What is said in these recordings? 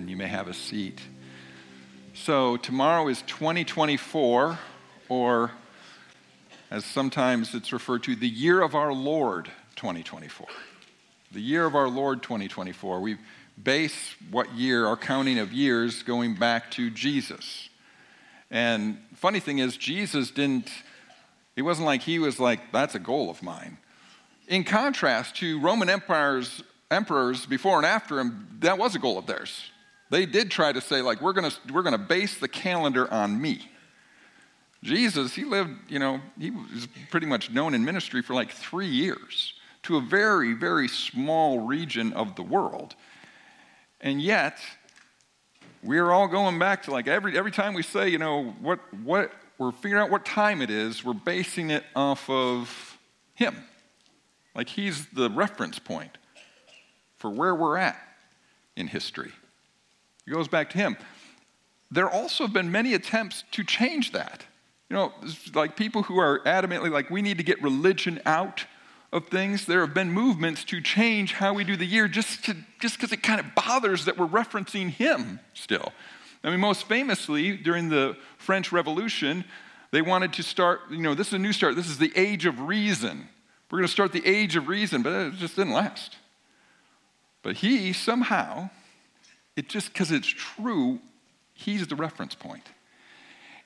and you may have a seat. So, tomorrow is 2024, or as sometimes it's referred to, the year of our Lord 2024. The year of our Lord 2024. We base what year, our counting of years, going back to Jesus. And funny thing is, Jesus didn't, it wasn't like he was like, that's a goal of mine. In contrast to Roman empires, emperors before and after him, that was a goal of theirs. They did try to say, like, we're going we're gonna base the calendar on me. Jesus, he lived, you know, he was pretty much known in ministry for like three years to a very, very small region of the world. And yet, we're all going back to like every, every time we say, you know, what, what, we're figuring out what time it is, we're basing it off of him. Like he's the reference point for where we're at in history. It goes back to him. There also have been many attempts to change that. You know, like people who are adamantly like, we need to get religion out of things. There have been movements to change how we do the year just to, just because it kind of bothers that we're referencing him still. I mean, most famously, during the French Revolution, they wanted to start, you know, this is a new start. This is the age of reason. We're going to start the age of reason, but it just didn't last. But he somehow, it just because it's true, he's the reference point.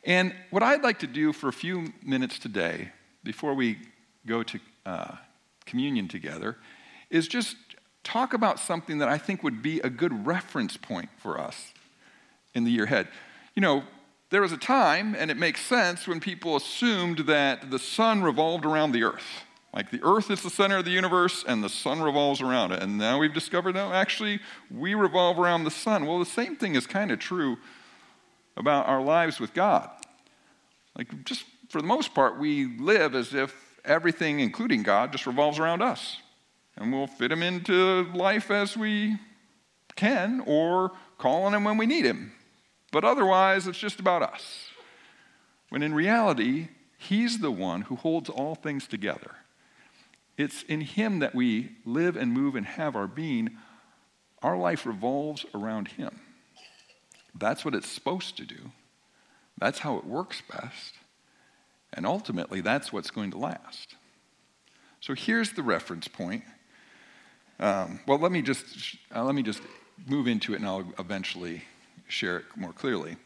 And what I'd like to do for a few minutes today, before we go to uh, communion together, is just talk about something that I think would be a good reference point for us in the year ahead. You know, there was a time, and it makes sense, when people assumed that the sun revolved around the earth. Like the earth is the center of the universe and the sun revolves around it. And now we've discovered, no, actually, we revolve around the sun. Well, the same thing is kind of true about our lives with God. Like, just for the most part, we live as if everything, including God, just revolves around us. And we'll fit him into life as we can or call on him when we need him. But otherwise, it's just about us. When in reality, he's the one who holds all things together. It's in him that we live and move and have our being. Our life revolves around him. That's what it's supposed to do. That's how it works best. And ultimately, that's what's going to last. So here's the reference point. Um, well, let me just uh, let me just move into it, and I'll eventually share it more clearly.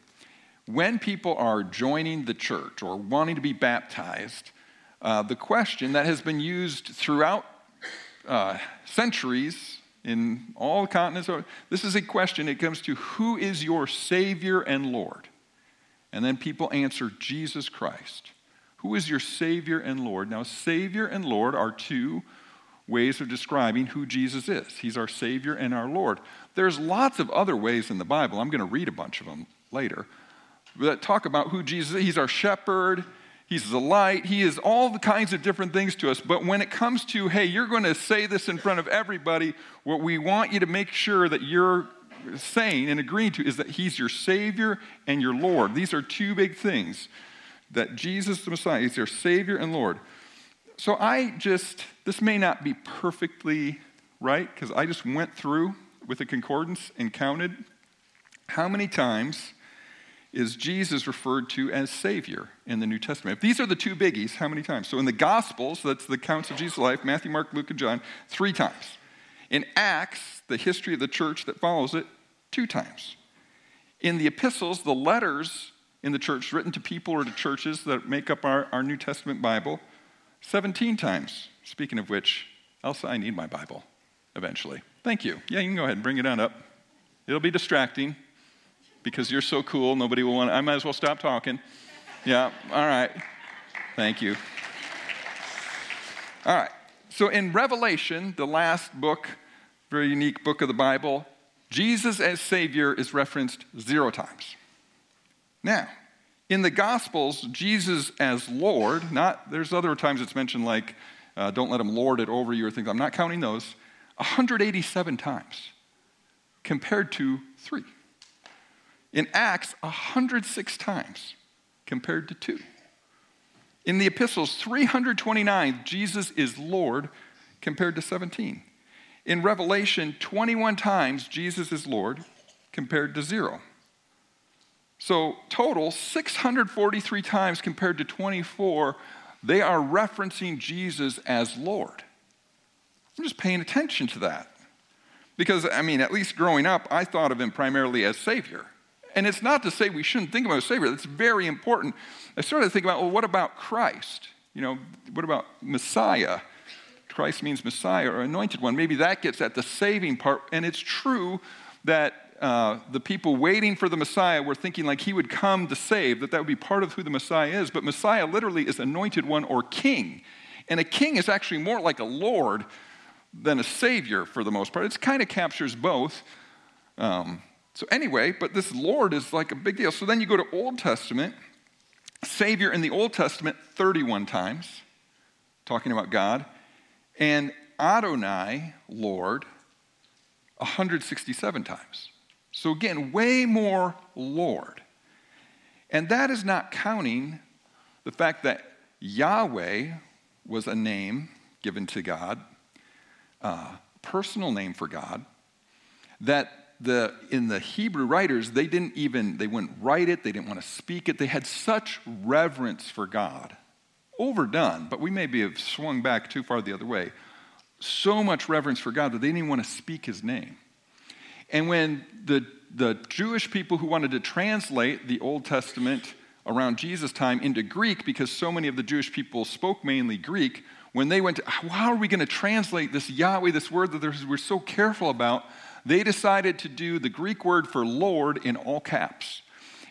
When people are joining the church or wanting to be baptized, uh, the question that has been used throughout uh, centuries in all continents, this is a question. It comes to who is your Savior and Lord? And then people answer Jesus Christ. Who is your Savior and Lord? Now, Savior and Lord are two ways of describing who Jesus is. He's our Savior and our Lord. There's lots of other ways in the Bible. I'm going to read a bunch of them later that talk about who Jesus is. He's our shepherd. He's the light. He is all the kinds of different things to us. But when it comes to, hey, you're going to say this in front of everybody, what we want you to make sure that you're saying and agreeing to is that He's your Savior and your Lord. These are two big things that Jesus the Messiah is your Savior and Lord. So I just, this may not be perfectly right because I just went through with a concordance and counted how many times is Jesus referred to as Savior in the New Testament. If these are the two biggies, how many times? So in the Gospels, that's the accounts of Jesus' life Matthew, Mark, Luke, and John, three times. In Acts, the history of the church that follows it, two times. In the epistles, the letters in the church, written to people or to churches that make up our, our New Testament Bible 17 times. Speaking of which, Elsa, I need my Bible eventually. Thank you. Yeah, you can go ahead and bring it on up. It'll be distracting because you're so cool, nobody will want to. I might as well stop talking. Yeah, all right. Thank you. All right. So in Revelation, the last book, very unique book of the Bible, Jesus as Savior is referenced zero times. Now, in the Gospels, Jesus as Lord, not, there's other times it's mentioned like, uh, don't let him lord it over you or things. I'm not counting those. 187 times compared to three. In Acts, 106 times compared to two. In the epistles, 329, Jesus is Lord compared to 17. In Revelation, 21 times, Jesus is Lord compared to zero. So, total 643 times compared to 24, they are referencing Jesus as Lord. I'm just paying attention to that. Because, I mean, at least growing up, I thought of him primarily as Savior. And it's not to say we shouldn't think about a Savior, that's very important. I started to think about, well, what about Christ? You know, what about Messiah? Christ means Messiah or anointed one. Maybe that gets at the saving part. And it's true that uh, the people waiting for the Messiah were thinking like he would come to save, that that would be part of who the Messiah is. But Messiah literally is anointed one or king. And a king is actually more like a lord than a savior for the most part. It kind of captures both. Um, so, anyway, but this Lord is like a big deal. So then you go to Old Testament, Savior in the Old Testament 31 times, talking about God, and Adonai, Lord, 167 times. So again, way more Lord. And that is not counting the fact that Yahweh was a name given to God, uh, personal name for God, that the, in the Hebrew writers, they didn't even, they wouldn't write it, they didn't want to speak it. They had such reverence for God. Overdone, but we maybe have swung back too far the other way. So much reverence for God that they didn't even want to speak his name. And when the, the Jewish people who wanted to translate the Old Testament around Jesus' time into Greek, because so many of the Jewish people spoke mainly Greek, when they went to, how are we going to translate this Yahweh, this word that we're so careful about? They decided to do the Greek word for Lord in all caps.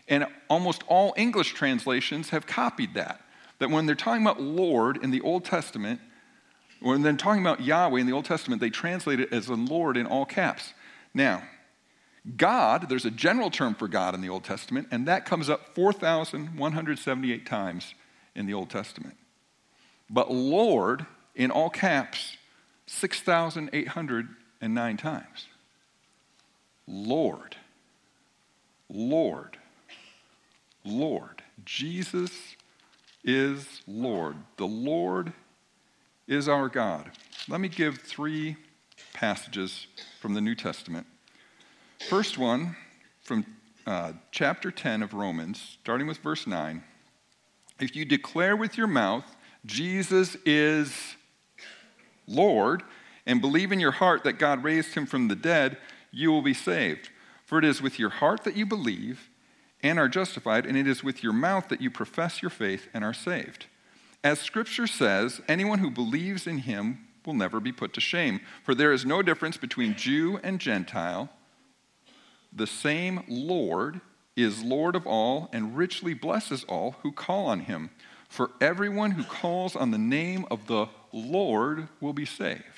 And almost all English translations have copied that. That when they're talking about Lord in the Old Testament, when they're talking about Yahweh in the Old Testament, they translate it as the Lord in all caps. Now, God, there's a general term for God in the Old Testament, and that comes up 4,178 times in the Old Testament. But Lord, in all caps, 6,809 times. Lord, Lord, Lord. Jesus is Lord. The Lord is our God. Let me give three passages from the New Testament. First one from uh, chapter 10 of Romans, starting with verse 9. If you declare with your mouth, Jesus is Lord, and believe in your heart that God raised him from the dead, you will be saved. For it is with your heart that you believe and are justified, and it is with your mouth that you profess your faith and are saved. As Scripture says, anyone who believes in him will never be put to shame, for there is no difference between Jew and Gentile. The same Lord is Lord of all and richly blesses all who call on him. For everyone who calls on the name of the Lord will be saved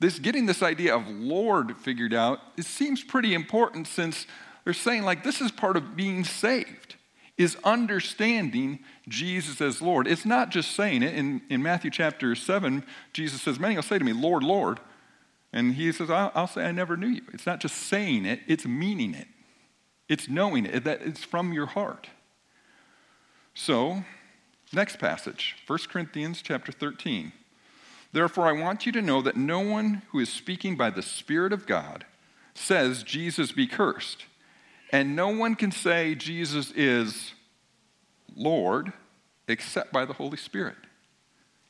this getting this idea of Lord figured out, it seems pretty important since they're saying like this is part of being saved, is understanding Jesus as Lord. It's not just saying it. In, in Matthew chapter 7, Jesus says, Many will say to me, Lord, Lord. And he says, I'll, I'll say, I never knew you. It's not just saying it, it's meaning it. It's knowing it, that it's from your heart. So, next passage, 1 Corinthians chapter 13. Therefore, I want you to know that no one who is speaking by the Spirit of God says, Jesus be cursed. And no one can say Jesus is Lord except by the Holy Spirit.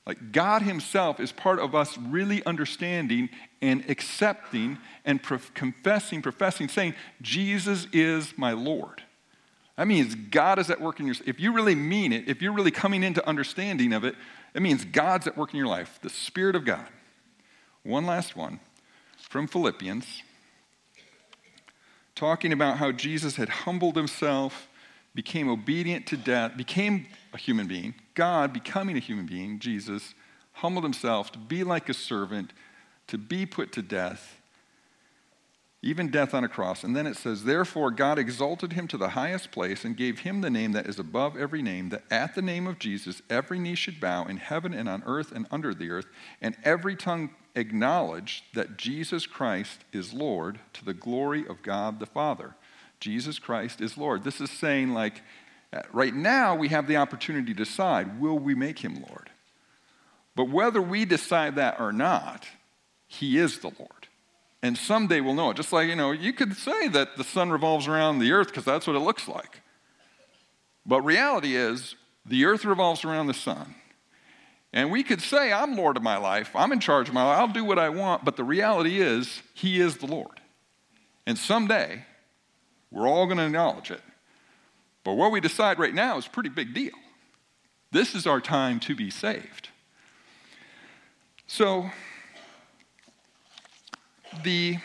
Like God Himself is part of us really understanding and accepting and confessing, professing, saying, Jesus is my Lord. That means God is at work in your If you really mean it, if you're really coming into understanding of it, it means God's at work in your life, the Spirit of God. One last one from Philippians, talking about how Jesus had humbled himself, became obedient to death, became a human being. God becoming a human being, Jesus, humbled himself to be like a servant, to be put to death even death on a cross. And then it says, Therefore, God exalted him to the highest place and gave him the name that is above every name, that at the name of Jesus every knee should bow in heaven and on earth and under the earth, and every tongue acknowledge that Jesus Christ is Lord to the glory of God the Father. Jesus Christ is Lord. This is saying, like, uh, right now we have the opportunity to decide will we make him Lord? But whether we decide that or not, he is the Lord. And someday we'll know it. Just like, you know, you could say that the sun revolves around the earth because that's what it looks like. But reality is, the earth revolves around the sun. And we could say, I'm Lord of my life, I'm in charge of my life, I'll do what I want, but the reality is, He is the Lord. And someday, we're all going to acknowledge it. But what we decide right now is a pretty big deal. This is our time to be saved. So, the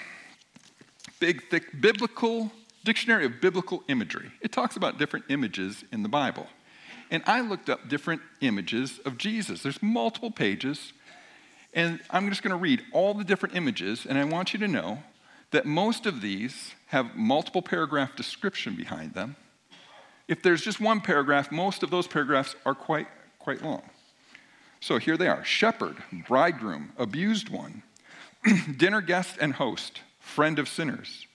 big, thick biblical dictionary of biblical imagery, it talks about different images in the Bible. And I looked up different images of Jesus. There's multiple pages. And I'm just going to read all the different images. And I want you to know that most of these have multiple paragraph description behind them. If there's just one paragraph, most of those paragraphs are quite, quite long. So here they are shepherd, bridegroom, abused one, dinner guest and host, friend of sinners,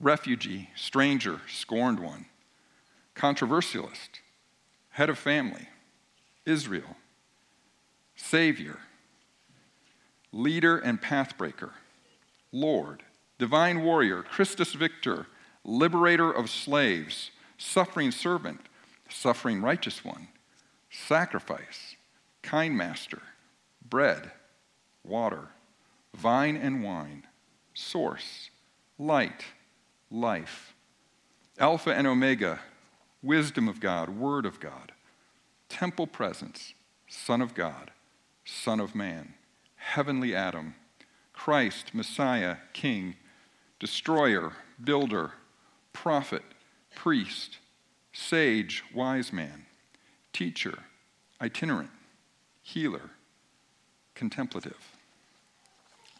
refugee, stranger, scorned one, controversialist, head of family, Israel, Savior, leader and pathbreaker, Lord, divine warrior, Christus victor, liberator of slaves, suffering servant, suffering righteous one, sacrifice, kind master, bread, water, vine and wine, source, light, life, Alpha and Omega, wisdom of God, word of God, temple presence, Son of God, Son of Man, heavenly Adam, Christ, Messiah, King, destroyer, builder, prophet, priest, sage, wise man, teacher, itinerant, healer, contemplative.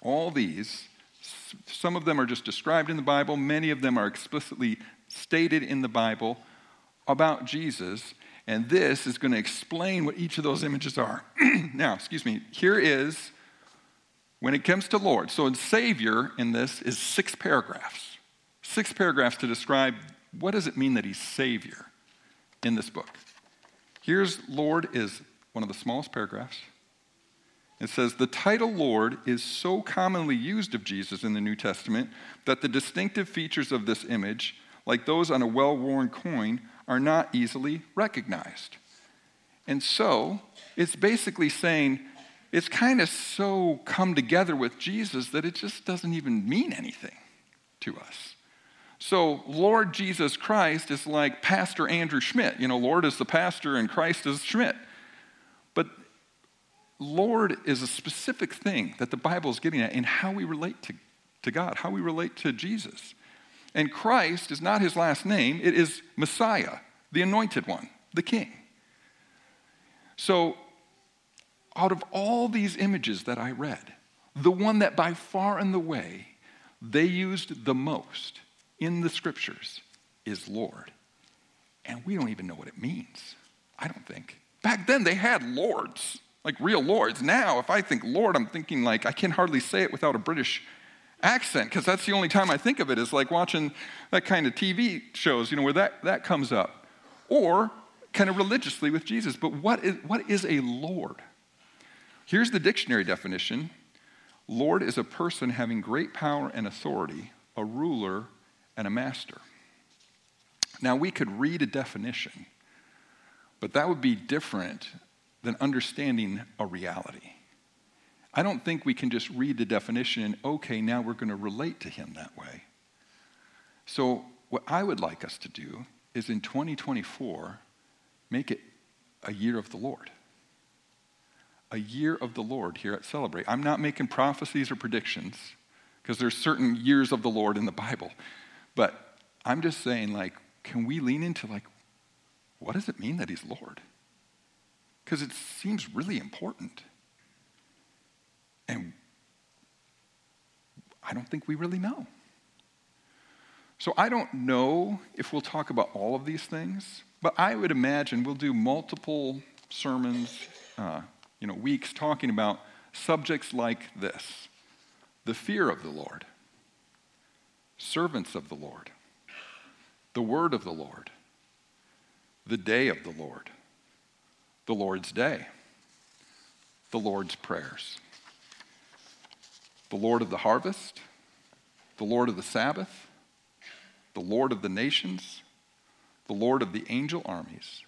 All these, some of them are just described in the Bible, many of them are explicitly stated in the Bible about Jesus, and this is going to explain what each of those images are. now, excuse me, here is when it comes to Lord. So, in Savior in this is six paragraphs. Six paragraphs to describe what does it mean that he's Savior in this book. Here's Lord is one of the smallest paragraphs. It says, The title Lord is so commonly used of Jesus in the New Testament that the distinctive features of this image, like those on a well worn coin, are not easily recognized. And so, it's basically saying it's kind of so come together with Jesus that it just doesn't even mean anything to us. So, Lord Jesus Christ is like Pastor Andrew Schmidt. You know, Lord is the pastor and Christ is Schmidt. Lord is a specific thing that the Bible is getting at in how we relate to, to God, how we relate to Jesus. And Christ is not his last name, it is Messiah, the anointed one, the king. So, out of all these images that I read, the one that by far and the way they used the most in the scriptures is Lord. And we don't even know what it means. I don't think. Back then they had lords, like real lords. Now, if I think Lord, I'm thinking like I can hardly say it without a British accent because that's the only time I think of it is like watching that kind of TV shows, you know, where that, that comes up. Or kind of religiously with Jesus. But what is, what is a Lord? Here's the dictionary definition Lord is a person having great power and authority, a ruler and a master. Now, we could read a definition, but that would be different than understanding a reality. I don't think we can just read the definition and, okay, now we're going to relate to him that way. So, what I would like us to do is in 2024, make it a year of the Lord a year of the Lord here at Celebrate. I'm not making prophecies or predictions because there's certain years of the Lord in the Bible. But I'm just saying, like, can we lean into, like, what does it mean that He's Lord? Because it seems really important. And I don't think we really know. So I don't know if we'll talk about all of these things, but I would imagine we'll do multiple sermons. Uh, you know, weeks talking about subjects like this the fear of the Lord, servants of the Lord, the word of the Lord, the day of the Lord, the Lord's day, the Lord's prayers, the Lord of the harvest, the Lord of the Sabbath, the Lord of the nations, the Lord of the angel armies,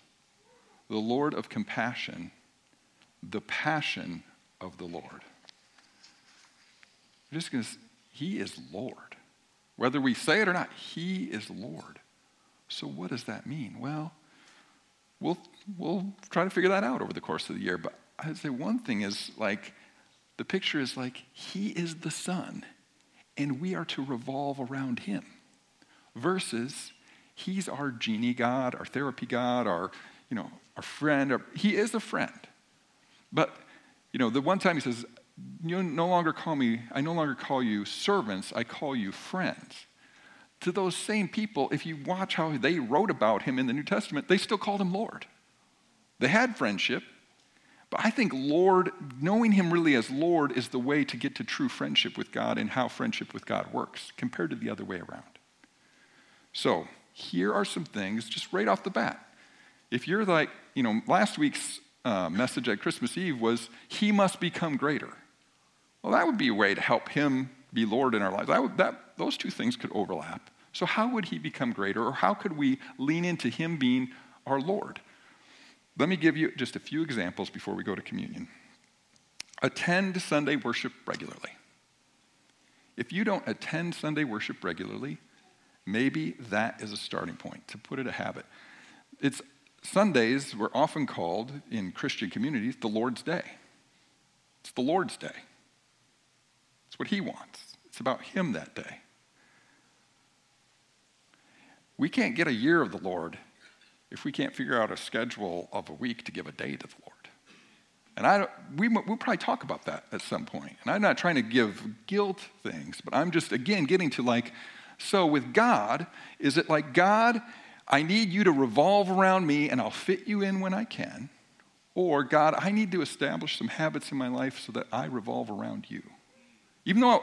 the Lord of compassion, the passion of the Lord. Just to, He is Lord. Whether we say it or not, He is Lord. So, what does that mean? Well, we'll, we'll try to figure that out over the course of the year. But I'd say one thing is like, the picture is like, He is the sun, and we are to revolve around Him, versus He's our genie God, our therapy God, our, you know, our friend. Our, he is a friend. But, you know, the one time He says, you no longer call me, I no longer call you servants, I call you friends to those same people, if you watch how they wrote about him in the New Testament, they still called him Lord. They had friendship, but I think Lord, knowing him really as Lord, is the way to get to true friendship with God and how friendship with God works compared to the other way around. So, here are some things just right off the bat. If you're like, you know, last week's uh, message at Christmas Eve was, He must become greater. Well, that would be a way to help Him be Lord in our lives. Would, that, those two things could overlap. So, how would he become greater, or how could we lean into him being our Lord? Let me give you just a few examples before we go to communion. Attend Sunday worship regularly. If you don't attend Sunday worship regularly, maybe that is a starting point to put it a habit. It's Sundays were often called in Christian communities the Lord's Day. It's the Lord's Day. It's what he wants. It's about him that day. We can't get a year of the Lord if we can't figure out a schedule of a week to give a day to the Lord. And I, we, we'll probably talk about that at some point. And I'm not trying to give guilt things, but I'm just, again, getting to like, so with God, is it like, God, I need you to revolve around me and I'll fit you in when I can? Or, God, I need to establish some habits in my life so that I revolve around you. Even though,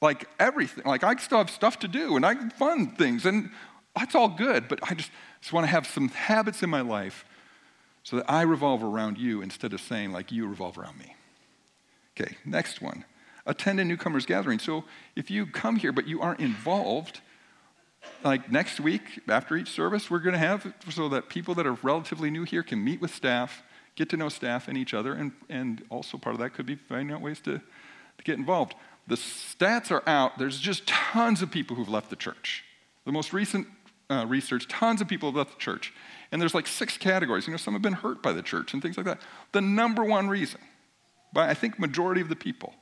like everything, like I still have stuff to do and I fund things and that's all good, but I just, just want to have some habits in my life so that I revolve around you instead of saying, like, you revolve around me. Okay, next one. Attend a newcomers gathering. So if you come here but you aren't involved, like next week after each service, we're going to have so that people that are relatively new here can meet with staff, get to know staff and each other, and, and also part of that could be finding out ways to, to get involved. The stats are out. There's just tons of people who've left the church. The most recent uh, research, tons of people have left the church. And there's like six categories. You know, some have been hurt by the church and things like that. The number one reason, by I think majority of the people,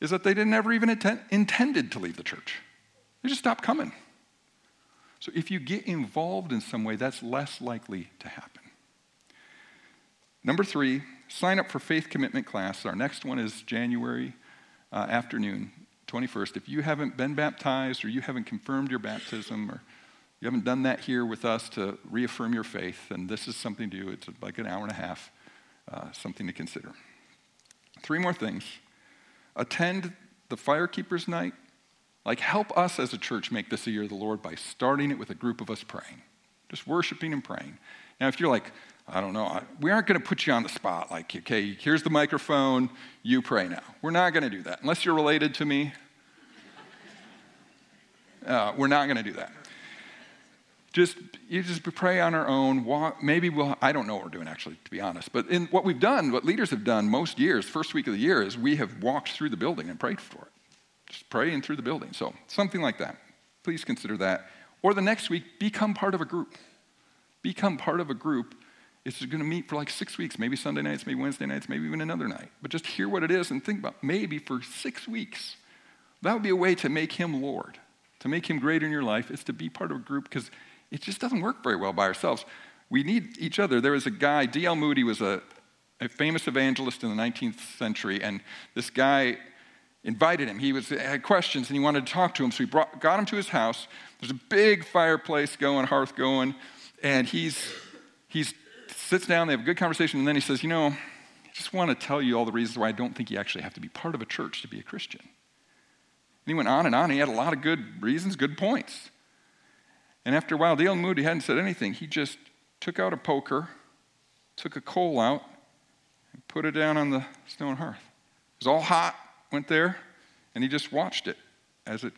is that they didn't ever even attend, intended to leave the church. They just stopped coming. So if you get involved in some way, that's less likely to happen. Number three, sign up for faith commitment class. Our next one is January uh, afternoon, 21st. If you haven't been baptized or you haven't confirmed your baptism or you haven't done that here with us to reaffirm your faith, and this is something to do. It's like an hour and a half, uh, something to consider. Three more things. Attend the Firekeepers Night. Like, help us as a church make this a year of the Lord by starting it with a group of us praying, just worshiping and praying. Now, if you're like, I don't know, we aren't going to put you on the spot, like, okay, here's the microphone, you pray now. We're not going to do that. Unless you're related to me, uh, we're not going to do that just you just pray on our own. Walk maybe we'll i don't know what we're doing actually to be honest. But in what we've done what leaders have done most years first week of the year is we have walked through the building and prayed for it. Just praying through the building. So something like that. Please consider that. Or the next week become part of a group. Become part of a group. It's going to meet for like six weeks. Maybe sunday nights maybe wednesday nights maybe even another night. But just hear what it is and think about maybe for six weeks that would be a way to make him lord. To make him greater in your life is to be part of a group because it just doesn't work very well by ourselves. We need each other. There was a guy, D.L. Moody was a, a famous evangelist in the 19th century, and this guy invited him. He was, had questions and he wanted to talk to him, so he brought, got him to his house. There's a big fireplace going, hearth going, and he's, he's sits down, they have a good conversation, and then he says, You know, I just want to tell you all the reasons why I don't think you actually have to be part of a church to be a Christian. And he went on and on. He had a lot of good reasons, good points. And after a while, D.L. Moody hadn't said anything. He just took out a poker, took a coal out, and put it down on the stone hearth. It was all hot, went there, and he just watched it as it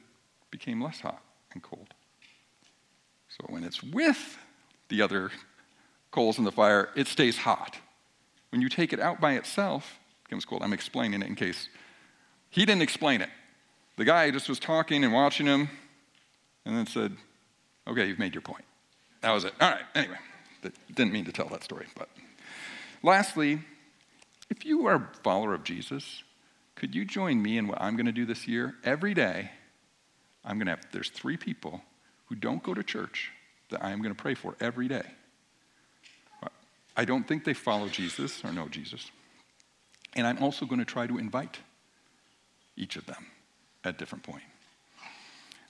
became less hot and cold. So when it's with the other coals in the fire, it stays hot. When you take it out by itself, it becomes cold. I'm explaining it in case he didn't explain it. The guy just was talking and watching him and then said, Okay, you've made your point. That was it. All right, anyway, didn't mean to tell that story. But lastly, if you are a follower of Jesus, could you join me in what I'm going to do this year? Every day, I'm going to have, there's three people who don't go to church that I am going to pray for every day. I don't think they follow Jesus or know Jesus. And I'm also going to try to invite each of them at different point.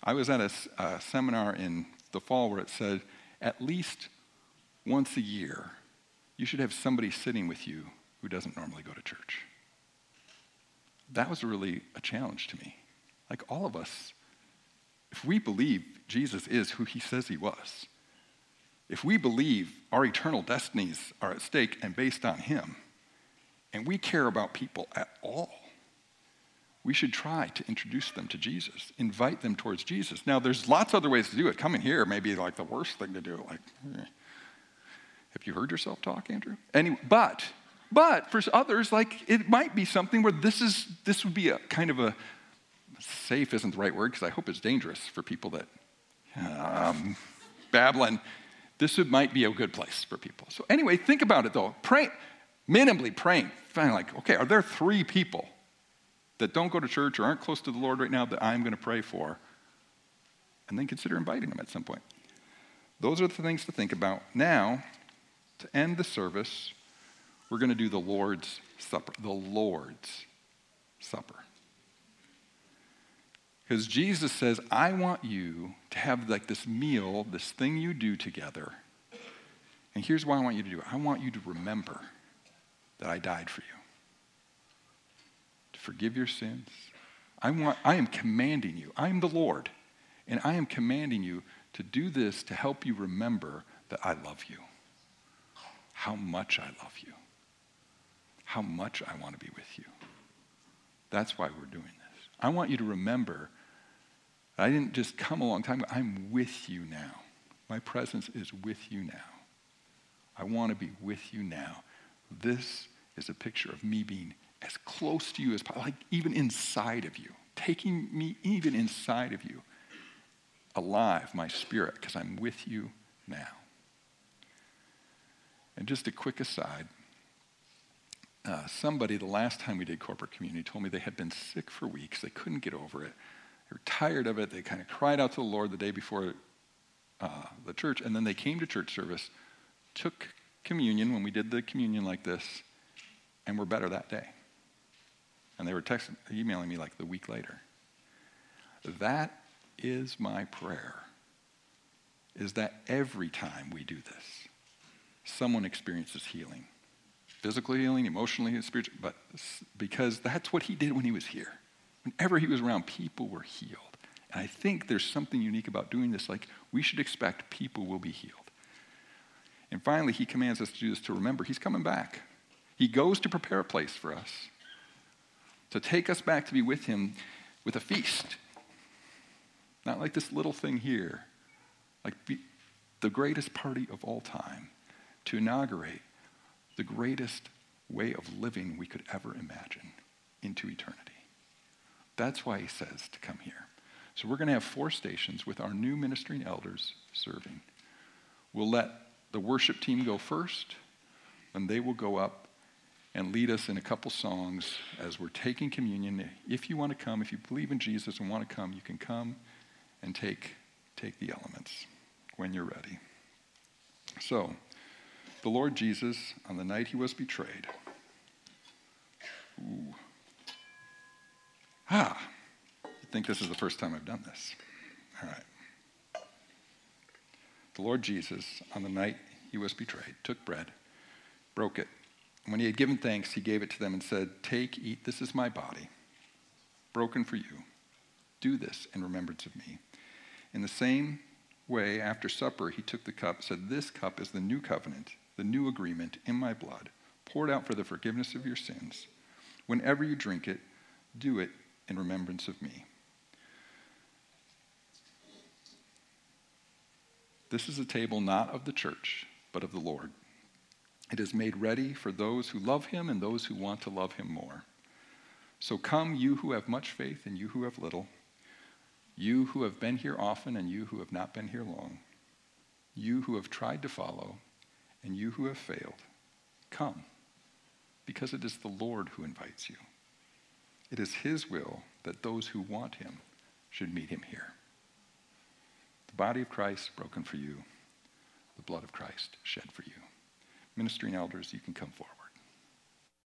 I was at a, a seminar in the fall where it said at least once a year you should have somebody sitting with you who doesn't normally go to church. That was really a challenge to me. Like all of us, if we believe Jesus is who he says he was, if we believe our eternal destinies are at stake and based on him, and we care about people at all, we should try to introduce them to Jesus, invite them towards Jesus. Now, there's lots of other ways to do it. Coming here may be like the worst thing to do. Like, eh. have you heard yourself talk, Andrew? Anyway, but, but for others, like it might be something where this is this would be a kind of a safe isn't the right word because I hope it's dangerous for people that um, babbling. This would, might be a good place for people. So anyway, think about it though. Pray, minimally praying. Find like, okay, are there three people that don't go to church or aren't close to the Lord right now that I'm going to pray for, and then consider inviting them at some point. Those are the things to think about. Now, to end the service, we're going to do the Lord's Supper. The Lord's Supper. Because Jesus says, I want you to have like this meal, this thing you do together. And here's why I want you to do it I want you to remember that I died for you forgive your sins. I, want, I am commanding you. I am the Lord. And I am commanding you to do this to help you remember that I love you. How much I love you. How much I want to be with you. That's why we're doing this. I want you to remember I didn't just come a long time ago. I'm with you now. My presence is with you now. I want to be with you now. This is a picture of me being as close to you as possible, like even inside of you, taking me even inside of you, alive, my spirit, because I'm with you now. And just a quick aside uh, somebody, the last time we did corporate community, told me they had been sick for weeks. They couldn't get over it. They were tired of it. They kind of cried out to the Lord the day before uh, the church, and then they came to church service, took communion when we did the communion like this, and were better that day. And they were texting, emailing me like the week later. That is my prayer. Is that every time we do this, someone experiences healing. Physical healing, emotionally, spiritually, but because that's what he did when he was here. Whenever he was around, people were healed. And I think there's something unique about doing this. Like, we should expect people will be healed. And finally, he commands us to do this to remember he's coming back. He goes to prepare a place for us to take us back to be with him with a feast. Not like this little thing here, like the greatest party of all time, to inaugurate the greatest way of living we could ever imagine into eternity. That's why he says to come here. So we're going to have four stations with our new ministering elders serving. We'll let the worship team go first, and they will go up and lead us in a couple songs as we're taking communion. If you want to come, if you believe in Jesus and want to come, you can come and take, take the elements when you're ready. So, the Lord Jesus, on the night he was betrayed, ooh, ah, I think this is the first time I've done this. All right. The Lord Jesus, on the night he was betrayed, took bread, broke it, when he had given thanks, he gave it to them and said, Take, eat, this is my body, broken for you. Do this in remembrance of me. In the same way, after supper, he took the cup, said, This cup is the new covenant, the new agreement in my blood, poured out for the forgiveness of your sins. Whenever you drink it, do it in remembrance of me. This is a table not of the church, but of the Lord. It is made ready for those who love him and those who want to love him more. So come, you who have much faith and you who have little, you who have been here often and you who have not been here long, you who have tried to follow and you who have failed, come, because it is the Lord who invites you. It is his will that those who want him should meet him here. The body of Christ broken for you, the blood of Christ shed for you. Ministering elders, you can come forward.